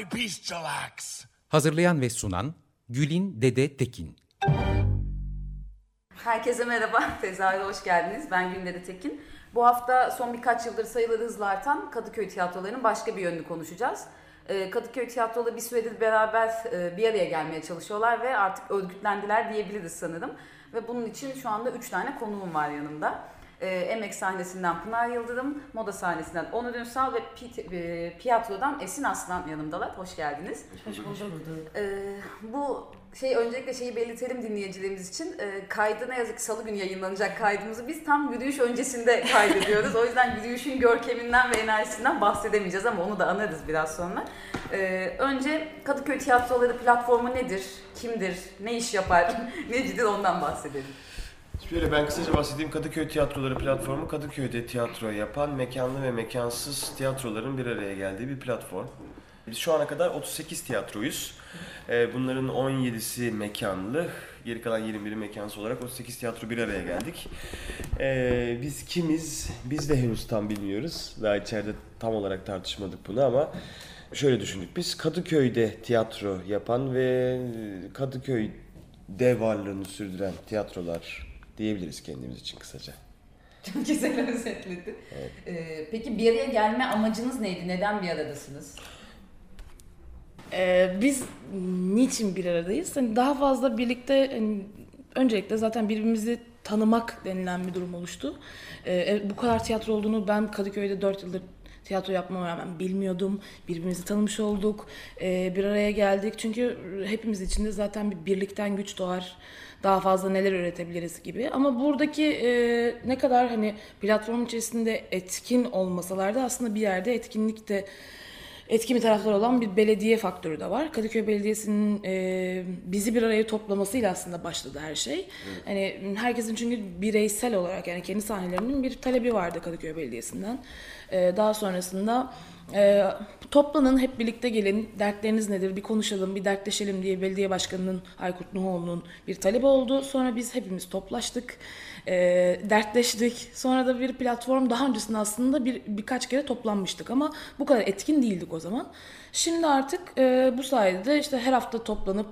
By bestial acts. Hazırlayan ve sunan Gülin Dede Tekin. Herkese merhaba, tezahüre hoş geldiniz. Ben Gündere Tekin. Bu hafta son birkaç yıldır sayıları hızla artan Kadıköy tiyatrolarının başka bir yönünü konuşacağız. Ee, Kadıköy tiyatroları bir süredir beraber e, bir araya gelmeye çalışıyorlar ve artık örgütlendiler diyebiliriz sanırım. Ve bunun için şu anda 3 tane konuğum var yanımda. Ee, Emek sahnesinden Pınar Yıldırım, Moda sahnesinden Onur Ünsal ve pi- e, Piyatro'dan Esin Aslan yanımdalar. Hoş geldiniz. Hoş bulduk. Ee, bu şey öncelikle şeyi belirtelim dinleyicilerimiz için. Ee, kaydı ne yazık ki salı günü yayınlanacak kaydımızı biz tam yürüyüş öncesinde kaydediyoruz. o yüzden yürüyüşün görkeminden ve enerjisinden bahsedemeyeceğiz ama onu da anarız biraz sonra. Ee, önce Kadıköy Tiyatroları platformu nedir? Kimdir? Ne iş yapar? Necidir ondan bahsedelim. Şöyle ben kısaca bahsedeyim. Kadıköy Tiyatroları platformu Kadıköy'de tiyatro yapan mekanlı ve mekansız tiyatroların bir araya geldiği bir platform. Biz şu ana kadar 38 tiyatroyuz. Ee, Bunların 17'si mekanlı, geri kalan 21'i mekansız olarak 38 tiyatro bir araya geldik. Ee, Biz kimiz? Biz de henüz tam bilmiyoruz. Daha içeride tam olarak tartışmadık bunu ama şöyle düşündük. Biz Kadıköy'de tiyatro yapan ve Kadıköy'de varlığını sürdüren tiyatrolar diyebiliriz kendimiz için kısaca. Çok güzel özetledi. Ee, peki bir araya gelme amacınız neydi? Neden bir aradasınız? Ee, biz niçin bir aradayız? Hani daha fazla birlikte hani öncelikle zaten birbirimizi tanımak denilen bir durum oluştu. Ee, bu kadar tiyatro olduğunu ben Kadıköy'de 4 yıldır tiyatro yapmama rağmen bilmiyordum. Birbirimizi tanımış olduk. Ee, bir araya geldik. Çünkü hepimiz içinde zaten bir birlikten güç doğar. Daha fazla neler üretebiliriz gibi. Ama buradaki e, ne kadar hani platform içerisinde etkin olmasalar da aslında bir yerde etkinlik de etkin bir taraflar olan bir belediye faktörü de var. Kadıköy Belediyesi'nin e, bizi bir araya toplamasıyla aslında başladı her şey. Hani herkesin çünkü bireysel olarak yani kendi sahnelerinin bir talebi vardı Kadıköy Belediyesi'nden. E, daha sonrasında e, toplanın hep birlikte gelin dertleriniz nedir bir konuşalım bir dertleşelim diye belediye başkanının Aykut Nuhoğlu'nun bir talebi oldu. Sonra biz hepimiz toplaştık. E, dertleştik. Sonra da bir platform daha öncesinde aslında bir birkaç kere toplanmıştık ama bu kadar etkin değildik o zaman. Şimdi artık e, bu sayede de işte her hafta toplanıp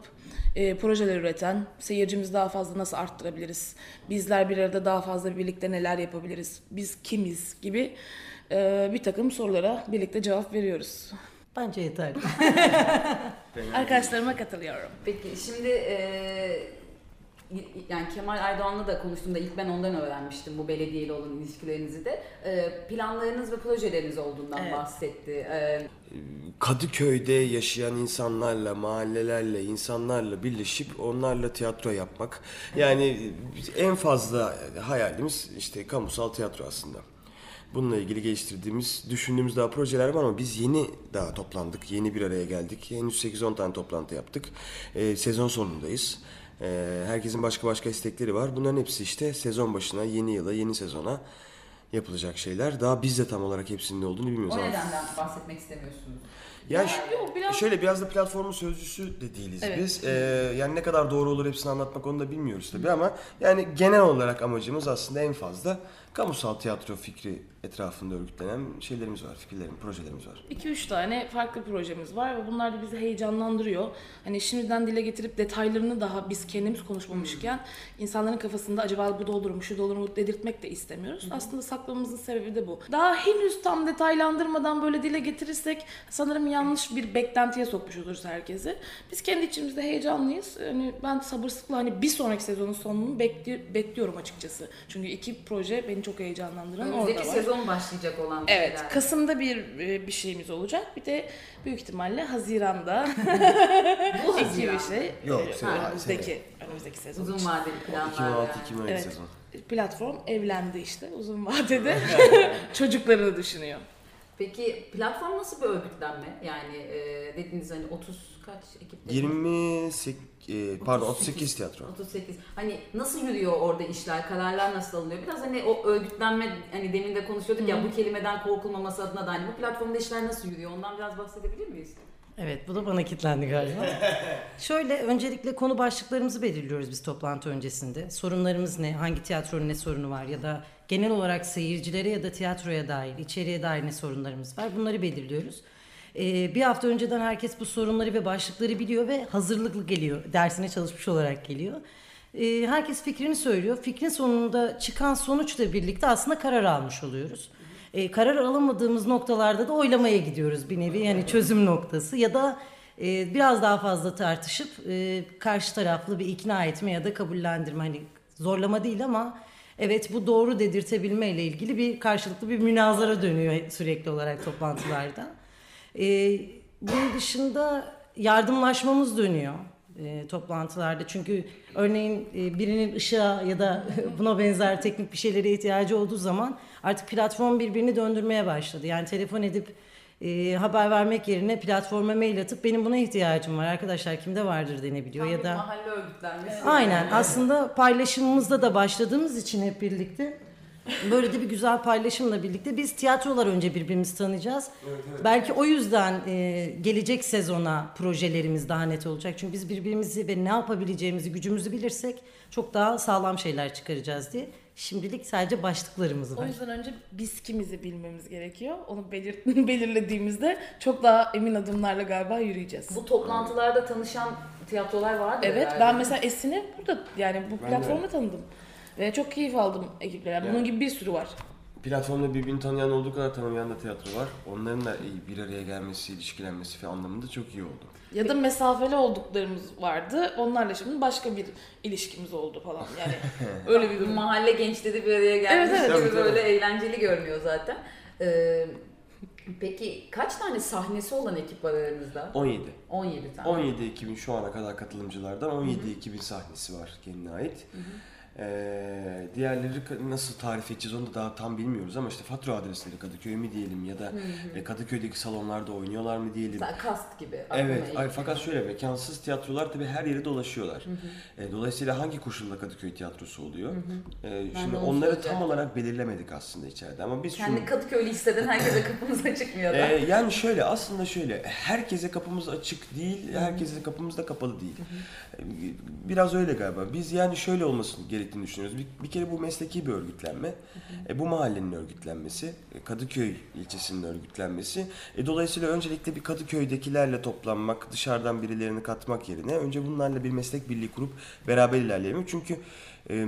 e, projeler üreten, seyircimizi daha fazla nasıl arttırabiliriz, bizler bir arada daha fazla birlikte neler yapabiliriz, biz kimiz gibi e, bir takım sorulara birlikte cevap veriyoruz. Bence yeter. Arkadaşlarıma katılıyorum. Peki şimdi e, yani Kemal Aydoğan'la da konuştuğumda ilk ben ondan öğrenmiştim bu belediyeyle olan ilişkilerinizi de. E, planlarınız ve projeleriniz olduğundan Evet. bahsetti. E, Kadıköy'de yaşayan insanlarla, mahallelerle, insanlarla birleşip onlarla tiyatro yapmak. Yani en fazla hayalimiz işte kamusal tiyatro aslında. Bununla ilgili geliştirdiğimiz, düşündüğümüz daha projeler var ama biz yeni daha toplandık, yeni bir araya geldik. Henüz 8-10 tane toplantı yaptık. Ee, sezon sonundayız. Ee, herkesin başka başka istekleri var. Bunların hepsi işte sezon başına, yeni yıla, yeni sezona yapılacak şeyler. Daha biz de tam olarak hepsinin ne olduğunu bilmiyoruz. o nedenden bahsetmek istemiyorsunuz. ya Ya ş- yok, biraz- şöyle biraz da platformun sözcüsü de değiliz Evet. biz. Ee, yani ne kadar doğru olur hepsini anlatmak onu da bilmiyoruz tabii ama yani genel olarak amacımız aslında en fazla kamusal tiyatro fikri etrafında örgütlenen şeylerimiz var, fikirlerimiz, projelerimiz var. 2-3 tane farklı projemiz var ve bunlar da bizi heyecanlandırıyor. Hani şimdiden dile getirip detaylarını daha biz kendimiz konuşmamışken insanların kafasında acaba bu da olur mu, şu da olur mu dedirtmek de istemiyoruz. Aslında saklamamızın sebebi de bu. Daha henüz tam detaylandırmadan böyle dile getirirsek sanırım yanlış bir beklentiye sokmuş oluruz herkesi. Biz kendi içimizde heyecanlıyız. Hani ben sabırsızlıkla hani bir sonraki sezonun sonunu bekli- bekliyorum açıkçası. Çünkü iki proje beni çok heyecanlandıran orada Önümüzdeki var. Sezon başlayacak olan Evet, şeyler. Kasım'da bir e, bir şeyimiz olacak. Bir de büyük ihtimalle Haziran'da Bu iki Haziran. bir şey. Yok, e, sene- önümüzdeki önümüzdeki sezon. Uzun vadeli planlar. 2016-2017 Evet. sezon. Platform evlendi işte uzun vadede. Çocuklarını düşünüyor. Peki platform nasıl bir örgütlenme? Yani e, dediğiniz hani 30 kaç ekip? 28 e, pardon 38 tiyatro. 38. Hani nasıl yürüyor orada işler? Kararlar nasıl alınıyor? Biraz hani o örgütlenme hani demin de konuşuyorduk ya bu kelimeden korkulmaması adına da hani bu platformda işler nasıl yürüyor? Ondan biraz bahsedebilir miyiz? Evet bu da bana kilitlendi galiba. Şöyle öncelikle konu başlıklarımızı belirliyoruz biz toplantı öncesinde. Sorunlarımız ne, hangi tiyatronun ne sorunu var ya da genel olarak seyircilere ya da tiyatroya dair, içeriye dair ne sorunlarımız var bunları belirliyoruz. Ee, bir hafta önceden herkes bu sorunları ve başlıkları biliyor ve hazırlıklı geliyor. Dersine çalışmış olarak geliyor. Ee, herkes fikrini söylüyor. Fikrin sonunda çıkan sonuçla birlikte aslında karar almış oluyoruz. E, karar alamadığımız noktalarda da oylamaya gidiyoruz bir nevi yani çözüm noktası ya da e, biraz daha fazla tartışıp e, karşı taraflı bir ikna etme ya da kabullendirme hani zorlama değil ama evet bu doğru dedirtebilme ile ilgili bir karşılıklı bir münazara dönüyor sürekli olarak toplantılarda. E, bunun dışında yardımlaşmamız dönüyor e, toplantılarda. Çünkü örneğin e, birinin ışığa ya da buna benzer teknik bir şeylere ihtiyacı olduğu zaman artık platform birbirini döndürmeye başladı. Yani telefon edip e, haber vermek yerine platforma mail atıp benim buna ihtiyacım var arkadaşlar kimde vardır denebiliyor Tam ya da mahalle örgütlenmesi. aynen aslında paylaşımımızda da başladığımız için hep birlikte Böyle de bir güzel paylaşımla birlikte biz tiyatrolar önce birbirimizi tanıyacağız. Belki o yüzden e, gelecek sezona projelerimiz daha net olacak. Çünkü biz birbirimizi ve ne yapabileceğimizi, gücümüzü bilirsek çok daha sağlam şeyler çıkaracağız diye. Şimdilik sadece başlıklarımız O var. yüzden önce biz kimizi bilmemiz gerekiyor. Onu belir- belirlediğimizde çok daha emin adımlarla galiba yürüyeceğiz. Bu toplantılarda tanışan tiyatrolar vardı. Evet herhalde. ben mesela Esin'i burada yani bu platformda tanıdım. Ve çok keyif aldım ekiple. Yani bunun gibi bir sürü var. Platformda birbirini tanıyan olduğu kadar tanımayan da tiyatro var. Onların da e, bir araya gelmesi, ilişkilenmesi falan anlamında çok iyi oldu. Ya da mesafeli olduklarımız vardı. Onlarla şimdi başka bir ilişkimiz oldu falan. Yani öyle bir durum. mahalle gençleri bir araya gelmiş Evet, evet. gibi Tabii, tabii. böyle eğlenceli görünüyor zaten. Ee, peki kaç tane sahnesi olan ekip var aranızda? 17. 17 tane. 17 ekibin şu ana kadar katılımcılardan 17 ekibin sahnesi var kendine ait. Ee, diğerleri nasıl tarif edeceğiz onu da daha tam bilmiyoruz ama işte fatura adresleri Kadıköy mi diyelim ya da e, Kadıköy'deki salonlarda oynuyorlar mı diyelim. Kast gibi. Evet, ay, fakat şöyle mekansız tiyatrolar tabii her yere dolaşıyorlar. E, dolayısıyla hangi koşulda Kadıköy tiyatrosu oluyor? E, şimdi onları tam olarak belirlemedik aslında içeride ama biz Kendi şunu... Kadıköylü hisseden herkese kapımız açık mı ya da? E, yani şöyle aslında şöyle herkese kapımız açık değil, herkese kapımız da kapalı değil. E, Biraz öyle galiba. Biz yani şöyle olmasını gerektiğini düşünüyoruz. Bir, bir kere bu mesleki bir örgütlenme. E, bu mahallenin örgütlenmesi, e, Kadıköy ilçesinin örgütlenmesi. E, dolayısıyla öncelikle bir Kadıköy'dekilerle toplanmak, dışarıdan birilerini katmak yerine önce bunlarla bir meslek birliği kurup beraber ilerleyelim. Çünkü e,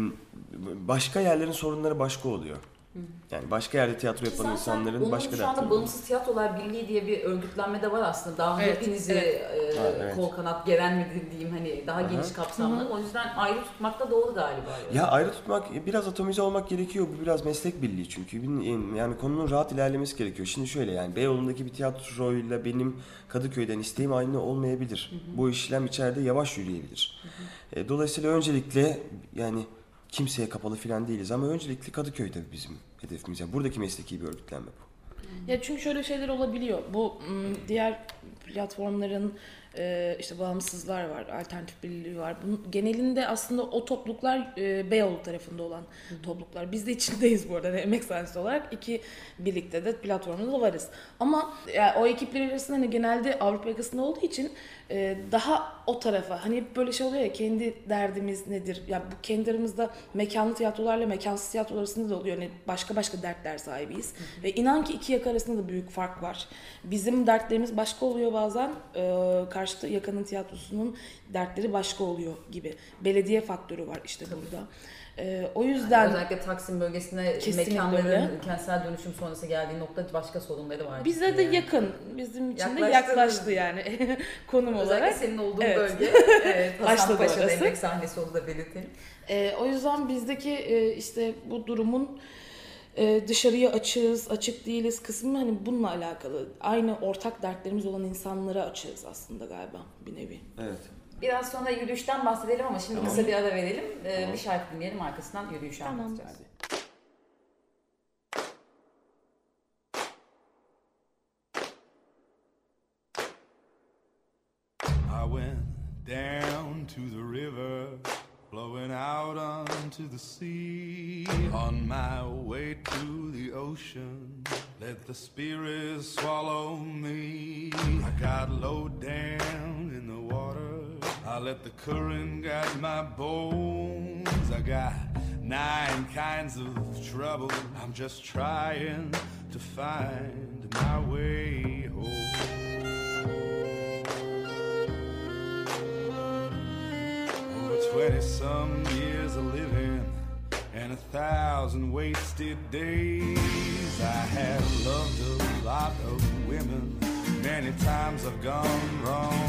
başka yerlerin sorunları başka oluyor. Yani başka yerde tiyatro yapan Zaten insanların onun başka şu anda dertleri Bağımsız Tiyatrolar Birliği diye bir örgütlenme de var aslında. Daha Evet, hepinizi evet. e, Ha, evet. kol kanat geren mi diyeyim hani daha geniş kapsamlı. O yüzden ayrı tutmak da doğru galiba. Ya ayrı tutmak, biraz atomize olmak gerekiyor. Bu biraz meslek birliği çünkü. Yani konunun rahat ilerlemesi gerekiyor. Şimdi şöyle yani Beyoğlu'ndaki bir tiyatroyla benim Kadıköy'den isteğim aynı olmayabilir. Bu işlem içeride yavaş yürüyebilir. E, Dolayısıyla öncelikle yani kimseye kapalı falan değiliz ama öncelikle Kadıköy tabii bizim hedefimiz. Yani buradaki mesleki bir örgütlenme bu. Ya çünkü şöyle şeyler olabiliyor. Bu diğer platformların işte bağımsızlar var, alternatif birliği var. Bunun genelinde aslında o topluluklar Beyoğlu tarafında olan topluluklar. Biz de içindeyiz bu arada hani emek sahnesi olarak. iki birlikte de platformda da varız. Ama yani o ekipler arasında hani genelde Avrupa yakasında olduğu için e, daha o tarafa hani hep böyle şey oluyor ya kendi derdimiz nedir? Ya bu kendi aramızda mekanlı tiyatrolarla mekansız tiyatrolar arasında da oluyor. Yani başka başka dertler sahibiyiz. Ve inan ki iki yaka arasında da büyük fark var. Bizim dertlerimiz başka oluyor bazen. E, karşıda yakanın tiyatrosunun dertleri başka oluyor gibi. Belediye faktörü var işte burada. E, o yüzden Özellikle Taksim bölgesine Kesinlikle mekanların öyle. kentsel dönüşüm sonrası geldiği nokta başka sorunları var. bize de Yani. yakın. Bizim için de Yaklaştı. yaklaştı yani konum Özellikle olarak. senin olduğun Evet. bölge. Evet, Başta da Hasanpaşa'da orası. emek sahnesi onu da belirtelim. Ee, o yüzden bizdeki e, işte bu durumun e, dışarıya açığız, açık değiliz kısmı hani bununla alakalı. Aynı ortak dertlerimiz olan insanlara açığız aslında galiba bir nevi. Evet. Biraz sonra yürüyüşten bahsedelim ama şimdi kısa bir ara verelim. Ee, Bir şarkı dinleyelim arkasından yürüyüşü Tamam. anlatacağız. I went down to the river, flowing out onto the sea. On my way to the ocean, let the spirits swallow me. I got low down in the water, let the current guide my bones. I got nine kinds of trouble, I'm just trying to find my way home. Over 20 some years of living and a thousand wasted days. I have loved a lot of women. Many times I've gone wrong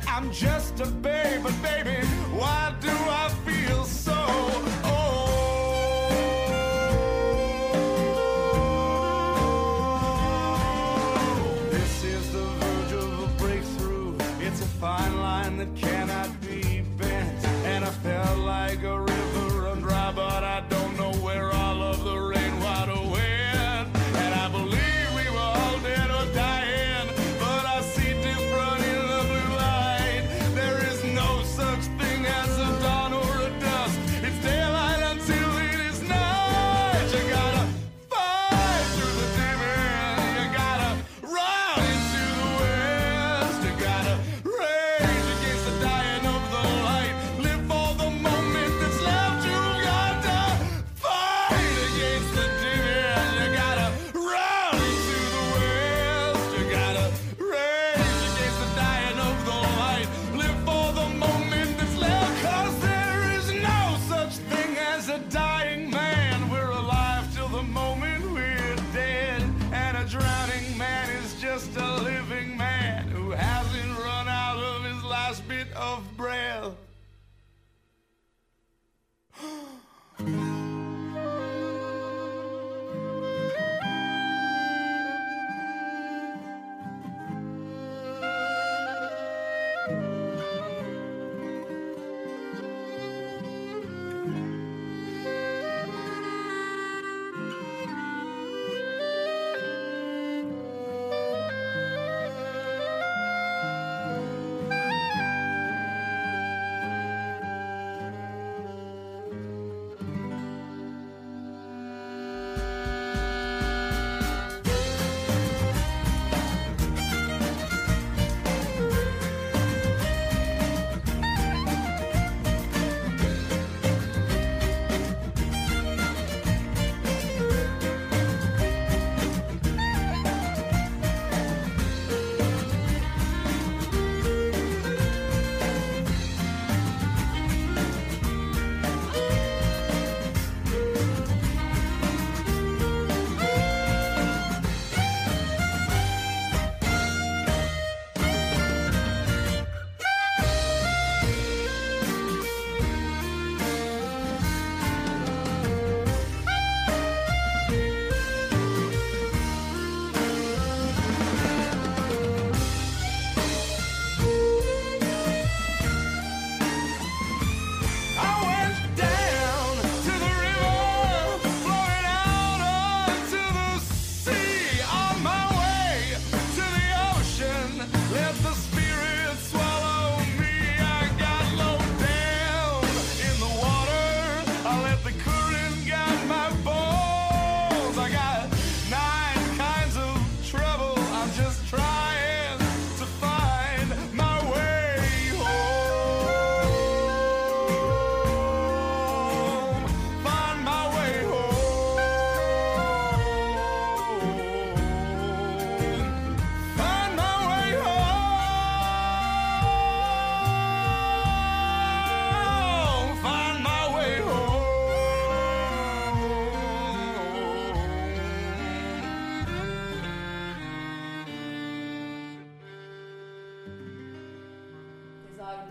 that I'm just a baby, baby, why do I feel so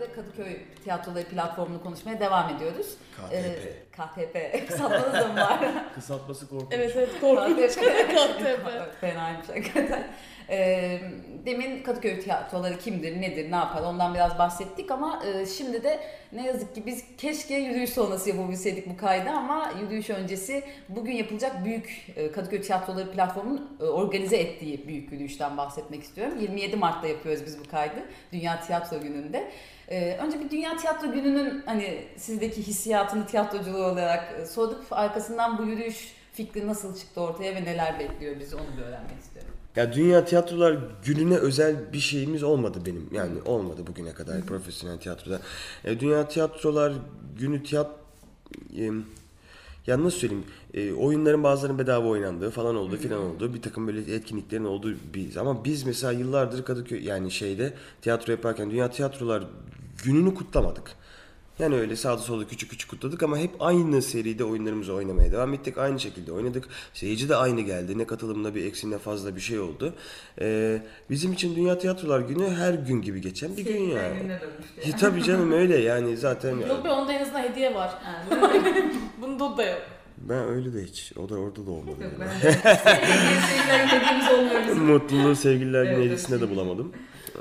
bölümlerde Kadıköy Tiyatroları platformunu konuşmaya devam ediyoruz. KTP. Ee, KTP. Kısaltmanız da mı var? Kısaltması korkunç. Evet evet korkunç. KTP. Fenaymış hakikaten. Ee, demin Kadıköy tiyatroları kimdir, nedir, ne yapar ondan biraz bahsettik ama e, şimdi de ne yazık ki biz keşke yürüyüş sonrası yapabilseydik bu kaydı ama yürüyüş öncesi bugün yapılacak büyük e, Kadıköy Tiyatroları platformunun e, organize ettiği büyük yürüyüşten bahsetmek istiyorum. 27 Mart'ta yapıyoruz biz bu kaydı. Dünya Tiyatro Günü'nde. Ee, önce bir Dünya Tiyatro Günü'nün hani sizdeki hissiyatını tiyatrocular olarak e, sorup arkasından bu yürüyüş fikri nasıl çıktı ortaya ve neler bekliyor bizi onu bir öğrenmek istiyorum. Ya Dünya Tiyatrolar Günü'ne özel bir şeyimiz olmadı benim. Yani olmadı bugüne kadar profesyonel tiyatroda. E, Dünya Tiyatrolar Günü tiyat e, ya nasıl söyleyeyim? E, oyunların bazılarının bedava oynandığı falan oldu filan oldu. Bir takım böyle etkinliklerin olduğu biz ama biz mesela yıllardır Kadıköy yani şeyde tiyatro yaparken Dünya Tiyatrolar Günü'nü kutlamadık. Yani öyle sağda solda küçük küçük kutladık ama hep aynı seride oyunlarımızı oynamaya devam ettik. Aynı şekilde oynadık. Seyirci de aynı geldi. Ne katılımda bir eksi ne fazla bir şey oldu. Ee, bizim için Dünya Tiyatrolar Günü her gün gibi geçen bir gün yani. Ya, tabii canım öyle yani zaten. Yok be onda en azından hediye var. Bunda da yok. Ben öyle de hiç. O da orada da olmadı. Yok, yani. ben de. Mutluluğu sevgililer günü Evet, hediyesinde de bulamadım. Ee,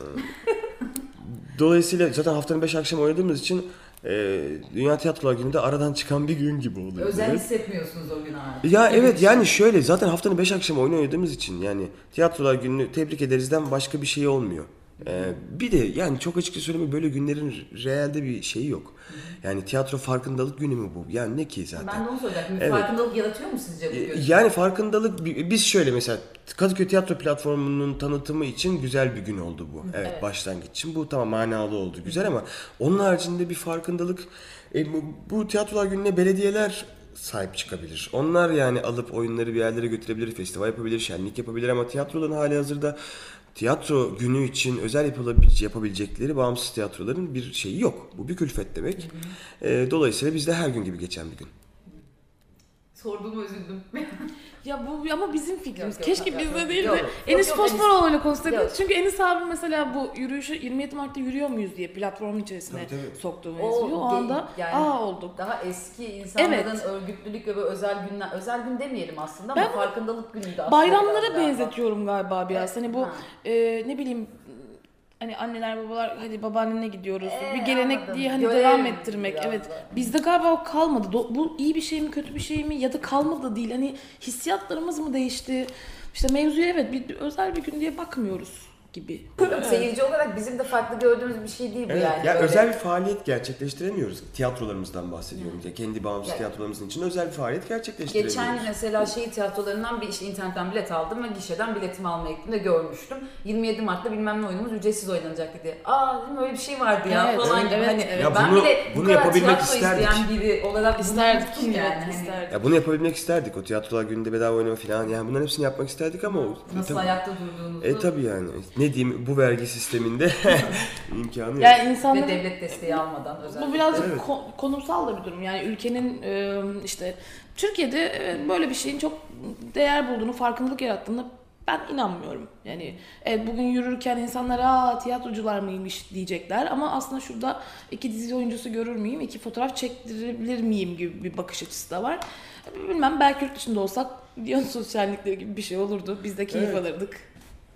Dolayısıyla zaten haftanın 5 akşam oynadığımız için e, Dünya Tiyatrolar Günü de aradan çıkan bir gün gibi oluyor. Özel Evet. hissetmiyorsunuz o gün abi. Ya Gibi evet şey. yani şöyle zaten haftanın 5 akşam oyun oynadığımız için yani tiyatrolar gününü tebrik ederizden başka bir şey olmuyor. Ee, bir de yani çok açıkça söyleyeyim böyle günlerin realde bir şeyi yok. Yani tiyatro farkındalık günü mü bu? Yani ne ki zaten? Ben de onu soracaktım. Evet. farkındalık yaratıyor mu sizce bu Ee, gün? Yani farkındalık bi- biz şöyle mesela Kadıköy Tiyatro Platformu'nun tanıtımı için güzel bir gün oldu bu. Evet, Evet. başlangıç için bu tamam manalı oldu güzel ama onun haricinde bir farkındalık e, bu, bu tiyatrolar gününe belediyeler sahip çıkabilir. Onlar yani alıp oyunları bir yerlere götürebilir, festival yapabilir, şenlik yapabilir ama tiyatroların hali hazırda tiyatro günü için özel yapılabilecek, yapabilecekleri bağımsız tiyatroların bir şeyi yok. Bu bir külfet demek. E, dolayısıyla bizde her gün gibi geçen bir gün. Sorduğumu üzüldüm. Ya bu ama bizim fikrimiz. Yok, yok, Keşke yok, bizde yok. değil de Yok, Enis Fosforoğlu'yla konuşsaydık. Çünkü Enis abi mesela bu yürüyüşü 27 Mart'ta yürüyor muyuz diye platformun içerisine Tabii, tabii. soktuğu O yazıyor. O anda yani- aa olduk. Daha eski insanların Evet. örgütlülük ve böyle özel günler, özel gün demeyelim aslında Ben ama farkındalık günüydü aslında. Bayramlara benzetiyorum galiba biraz. Hani bu Ha. e, ne bileyim hani anneler babalar hadi babaannene gidiyoruz. Ee, bir gelenek anladım. diye hani Görev devam ettirmek. biraz Evet. da. Bizde galiba o kalmadı. Do- Bu iyi bir şey mi kötü bir şey mi ya da kalmadı değil. Hani hissiyatlarımız mı değişti? İşte mevzuya evet bir özel bir gün diye bakmıyoruz gibi. Seyirci olarak bizim de farklı gördüğümüz bir şey değil bu Evet, yani. ya Böyle- özel bir faaliyet gerçekleştiremiyoruz. Tiyatrolarımızdan bahsediyorum. Ya kendi bağımsız Evet. tiyatrolarımızın için özel bir faaliyet gerçekleştiremiyoruz. Geçen mesela şehir tiyatrolarından bir işte internetten bilet aldım ve gişeden biletimi almaya gittim de görmüştüm. 27 Mart'ta bilmem ne oyunumuz ücretsiz oynanacaktı diye. Aa dedim öyle bir şey vardı ya Evet, falan evet, gibi. evet, hani evet. Ya ben bunu- bile bu bunu kadar yapabilmek isterdik. biri olarak İsterdik yani. yani. İsterdik. Ya bunu yapabilmek isterdik. O tiyatrolar gününde bedava oynama falan. Yani bunların hepsini yapmak isterdik ama nasıl tabii- ayakta durduğunuzu E tabi yani. Ne diyeyim bu vergi sisteminde imkanı yok. Yani ve insanların devlet desteği almadan özellikle. Bu birazcık Evet. ko- konumsal da bir durum. Yani ülkenin e, işte Türkiye'de e, böyle bir şeyin çok değer bulduğunu, farkındalık yarattığını ben inanmıyorum. Yani evet bugün yürürken insanlar aa tiyatrocular mıymış diyecekler ama aslında şurada iki dizi oyuncusu görür müyüm, iki fotoğraf çektirebilir miyim gibi bir bakış açısı da var. Bilmem belki yurt dışında olsak Dionysos şenlikleri gibi bir şey olurdu. Biz de keyif Evet. alırdık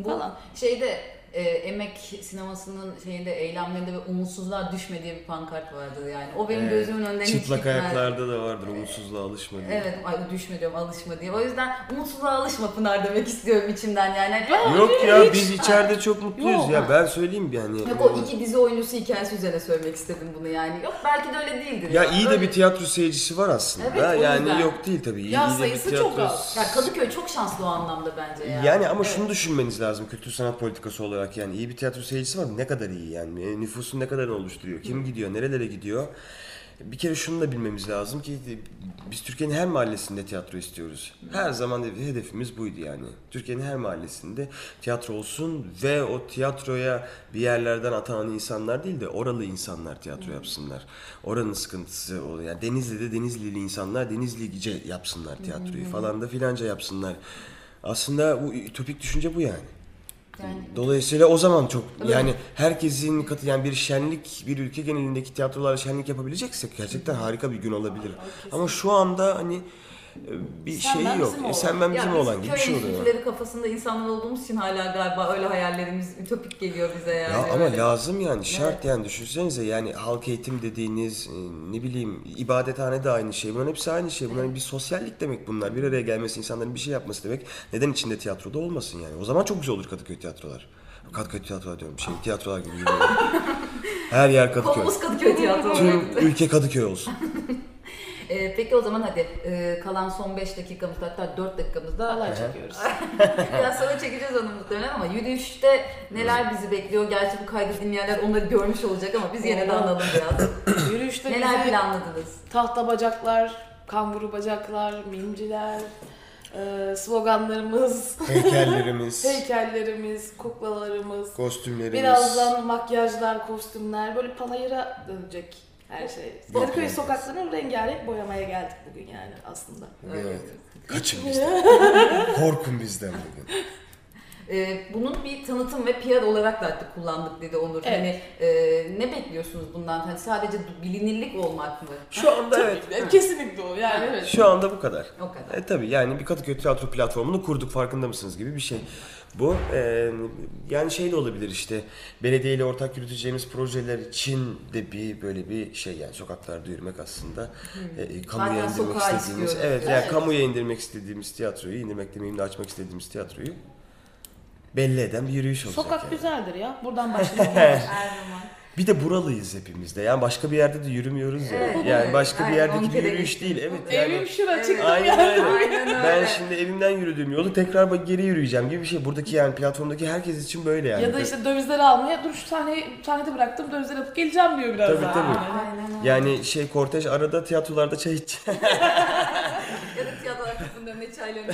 Bu falan. şeyde e, emek sinemasının şeyinde eylemlerinde ve umutsuzluğa düşme diye bir pankart vardır yani. O benim Evet. gözümün önünden hiç Çıplak ayaklarda da vardır umutsuzluğa alışma diye. Evet, ay düşme diyorum alışma diye. O yüzden umutsuzluğa alışma Pınar demek istiyorum içimden yani. Hani- Yok ya Hiç. biz içeride çok mutluyuz Yok. ya. Ben söyleyeyim yani. Yok o iki dizi oyuncusu hikayesi üzerine söylemek istedim bunu yani. Yok belki de öyle değildir. Ya iyi de bir tiyatro seyircisi var aslında. Evet, o yani yüzden. yok değil tabii. İyi, Ya iyi sayısı çok tiyatro- az. Ya Kadıköy çok şanslı o anlamda bence ya. Yani ama Evet. şunu düşünmeniz lazım kültür sanat politikası olarak yani iyi bir tiyatro seyircisi var ne kadar iyi yani E, nüfusun ne kadarını oluşturuyor kim gidiyor nerelere gidiyor bir kere şunu da bilmemiz lazım ki e, biz Türkiye'nin her mahallesinde tiyatro istiyoruz. Her zaman de- hedefimiz buydu yani. Türkiye'nin her mahallesinde tiyatro olsun ve o tiyatroya bir yerlerden atanan insanlar değil de oralı insanlar tiyatro yapsınlar. Oranın sıkıntısı oluyor. Yani Denizli'de Denizlili insanlar Denizlice yapsınlar tiyatroyu falan da filanca yapsınlar. Aslında bu ütopik düşünce bu yani. Dolayısıyla o zaman çok yani herkesin katı yani bir şenlik bir ülke genelindeki tiyatrolarla şenlik yapabileceksek gerçekten harika bir gün olabilir. Ama şu anda hani bir Sen şey ben yok. E, sen ben bizim Ya biz olan gibi bir köy şey oluyor. enstitüleri kafasında insanlar olduğumuz için hala galiba öyle hayallerimiz ütopik geliyor bize yani. Ya ama öyle. lazım yani şart yani düşünsenize yani halk eğitim dediğiniz e, ne bileyim ibadethane de aynı şey. Bunların hepsi aynı şey. Bunların bir sosyallik demek bunlar. Bir araya gelmesi, insanların bir şey yapması demek. Neden içinde tiyatroda olmasın yani? O zaman çok güzel olur Kadıköy tiyatrolar. Kadıköy tiyatrolar diyorum. Şey tiyatrolar gibi. Her yer Kadıköy. Konumuz Kadıköy Tiyatroları. Tüm ülke Kadıköy olsun. Ee, peki o zaman hadi e, kalan son 5 dakikamızda hatta 4 dakikamızda Halay çekiyoruz. biraz sonra çekeceğiz onu muhtemelen ama yürüyüşte neler bizi bekliyor? Gerçi bu kaydı dinleyenler onları görmüş olacak ama biz yine de anlatalım biraz. Yürüyüşte neler bize planladınız? tahta bacaklar, kanguru bacaklar, mimciler, e, sloganlarımız, Heykellerimiz, heykellerimiz, kuklalarımız, kostümlerimiz. birazdan makyajlar, kostümler böyle panayıra dönecek her şey. Kadıköy sokaklarını rengarenk boyamaya geldik bugün yani aslında. Evet. Kaçın bizden. Korkun bizden bugün. Ee, bunun bir tanıtım ve PR olarak da artık kullandık dedi Onur. Evet. Hani e, ne bekliyorsunuz bundan? Hani sadece bilinirlik olmak mı? Şu anda evet. Kesinlikle o yani evet. Şu anda bu kadar. O kadar. E tabii yani bir Kadıköy tiyatro platformunu kurduk farkında mısınız gibi bir şey. Bu e, yani şey de olabilir işte belediyeyle ortak yürüteceğimiz projeler için de bir böyle bir şey yani sokaklarda yürümek aslında e, kamuya Zaten indirmek istediğimiz istiyoruz. evet yani kamuya indirmek istediğimiz tiyatroyu indirmek demeyeyim de açmak istediğimiz tiyatroyu belli eden bir yürüyüş olacak. Sokak yani. güzeldir ya. Buradan başlayalım. Her zaman. Bir de buralıyız hepimiz de. Yani başka bir yerde de yürümüyoruz ya. Evet, yani evet. başka bir Aynen, yerdeki bir yürüyüş değil. Evet yani. Evim şura çıktım Aynen yani. Aynen öyle. Ben şimdi evimden yürüdüğüm yolu tekrar bak geri yürüyeceğim gibi bir şey. Buradaki yani platformdaki herkes için böyle yani. Ya da işte dövizleri almaya dur şu sahneyi sahnede bıraktım dövizleri alıp geleceğim diyor biraz Tabii, daha. tabii. Öyle. Yani şey kortej arada tiyatrolarda çay içecek. Ya da tiyatrolar kapının önüne çaylarını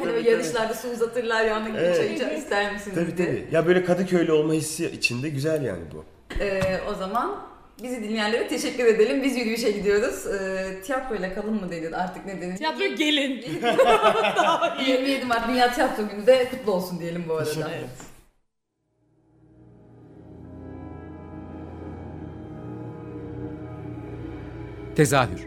hani böyle yarışlarda su uzatırlar ya onun gibi Evet. çay içer ister misiniz tabii diye. tabii. Ya böyle Kadıköylü olma hissi içinde güzel yani bu. Ee, o zaman bizi dinleyenlere teşekkür edelim. Biz yürüyüşe gidiyoruz. Ee, tiyatroyla kalın mı denir artık ne denir? Tiyatro gelin. 27 Mart Dünya Tiyatro Günü de kutlu olsun diyelim bu arada. Evet. Tezahür